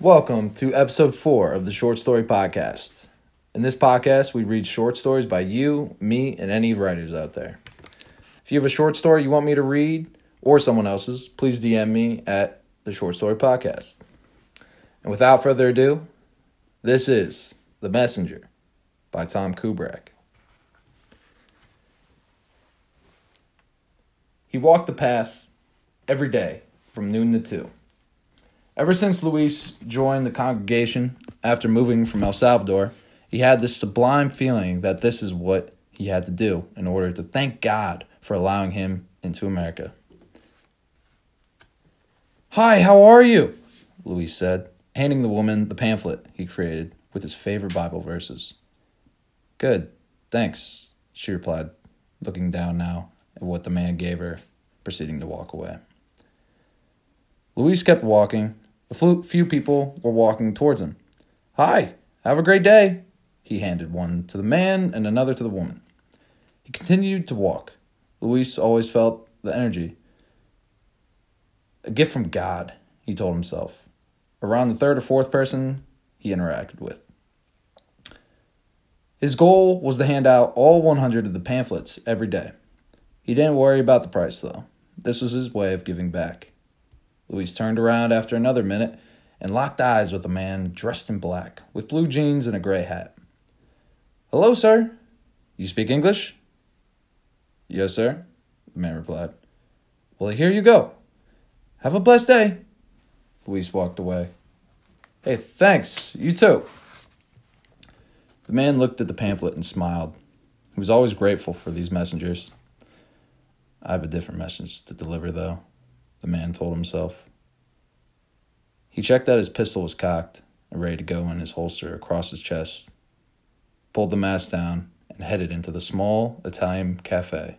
Welcome to episode four of the Short Story Podcast. In this podcast, we read short stories by you, me, and any writers out there. If you have a short story you want me to read or someone else's, please DM me at the Short Story Podcast. And without further ado, this is The Messenger by Tom Kubrak. He walked the path every day from noon to two. Ever since Luis joined the congregation after moving from El Salvador, he had this sublime feeling that this is what he had to do in order to thank God for allowing him into America. Hi, how are you? Luis said, handing the woman the pamphlet he created with his favorite Bible verses. Good, thanks, she replied, looking down now at what the man gave her, proceeding to walk away. Luis kept walking. A few people were walking towards him. Hi, have a great day. He handed one to the man and another to the woman. He continued to walk. Luis always felt the energy. A gift from God, he told himself. Around the third or fourth person he interacted with. His goal was to hand out all 100 of the pamphlets every day. He didn't worry about the price, though. This was his way of giving back. Luis turned around after another minute and locked eyes with a man dressed in black, with blue jeans and a gray hat. Hello, sir. You speak English? Yes, sir, the man replied. Well, here you go. Have a blessed day. Luis walked away. Hey, thanks. You too. The man looked at the pamphlet and smiled. He was always grateful for these messengers. I have a different message to deliver, though, the man told himself. He checked that his pistol was cocked and ready to go in his holster across his chest, pulled the mask down, and headed into the small Italian cafe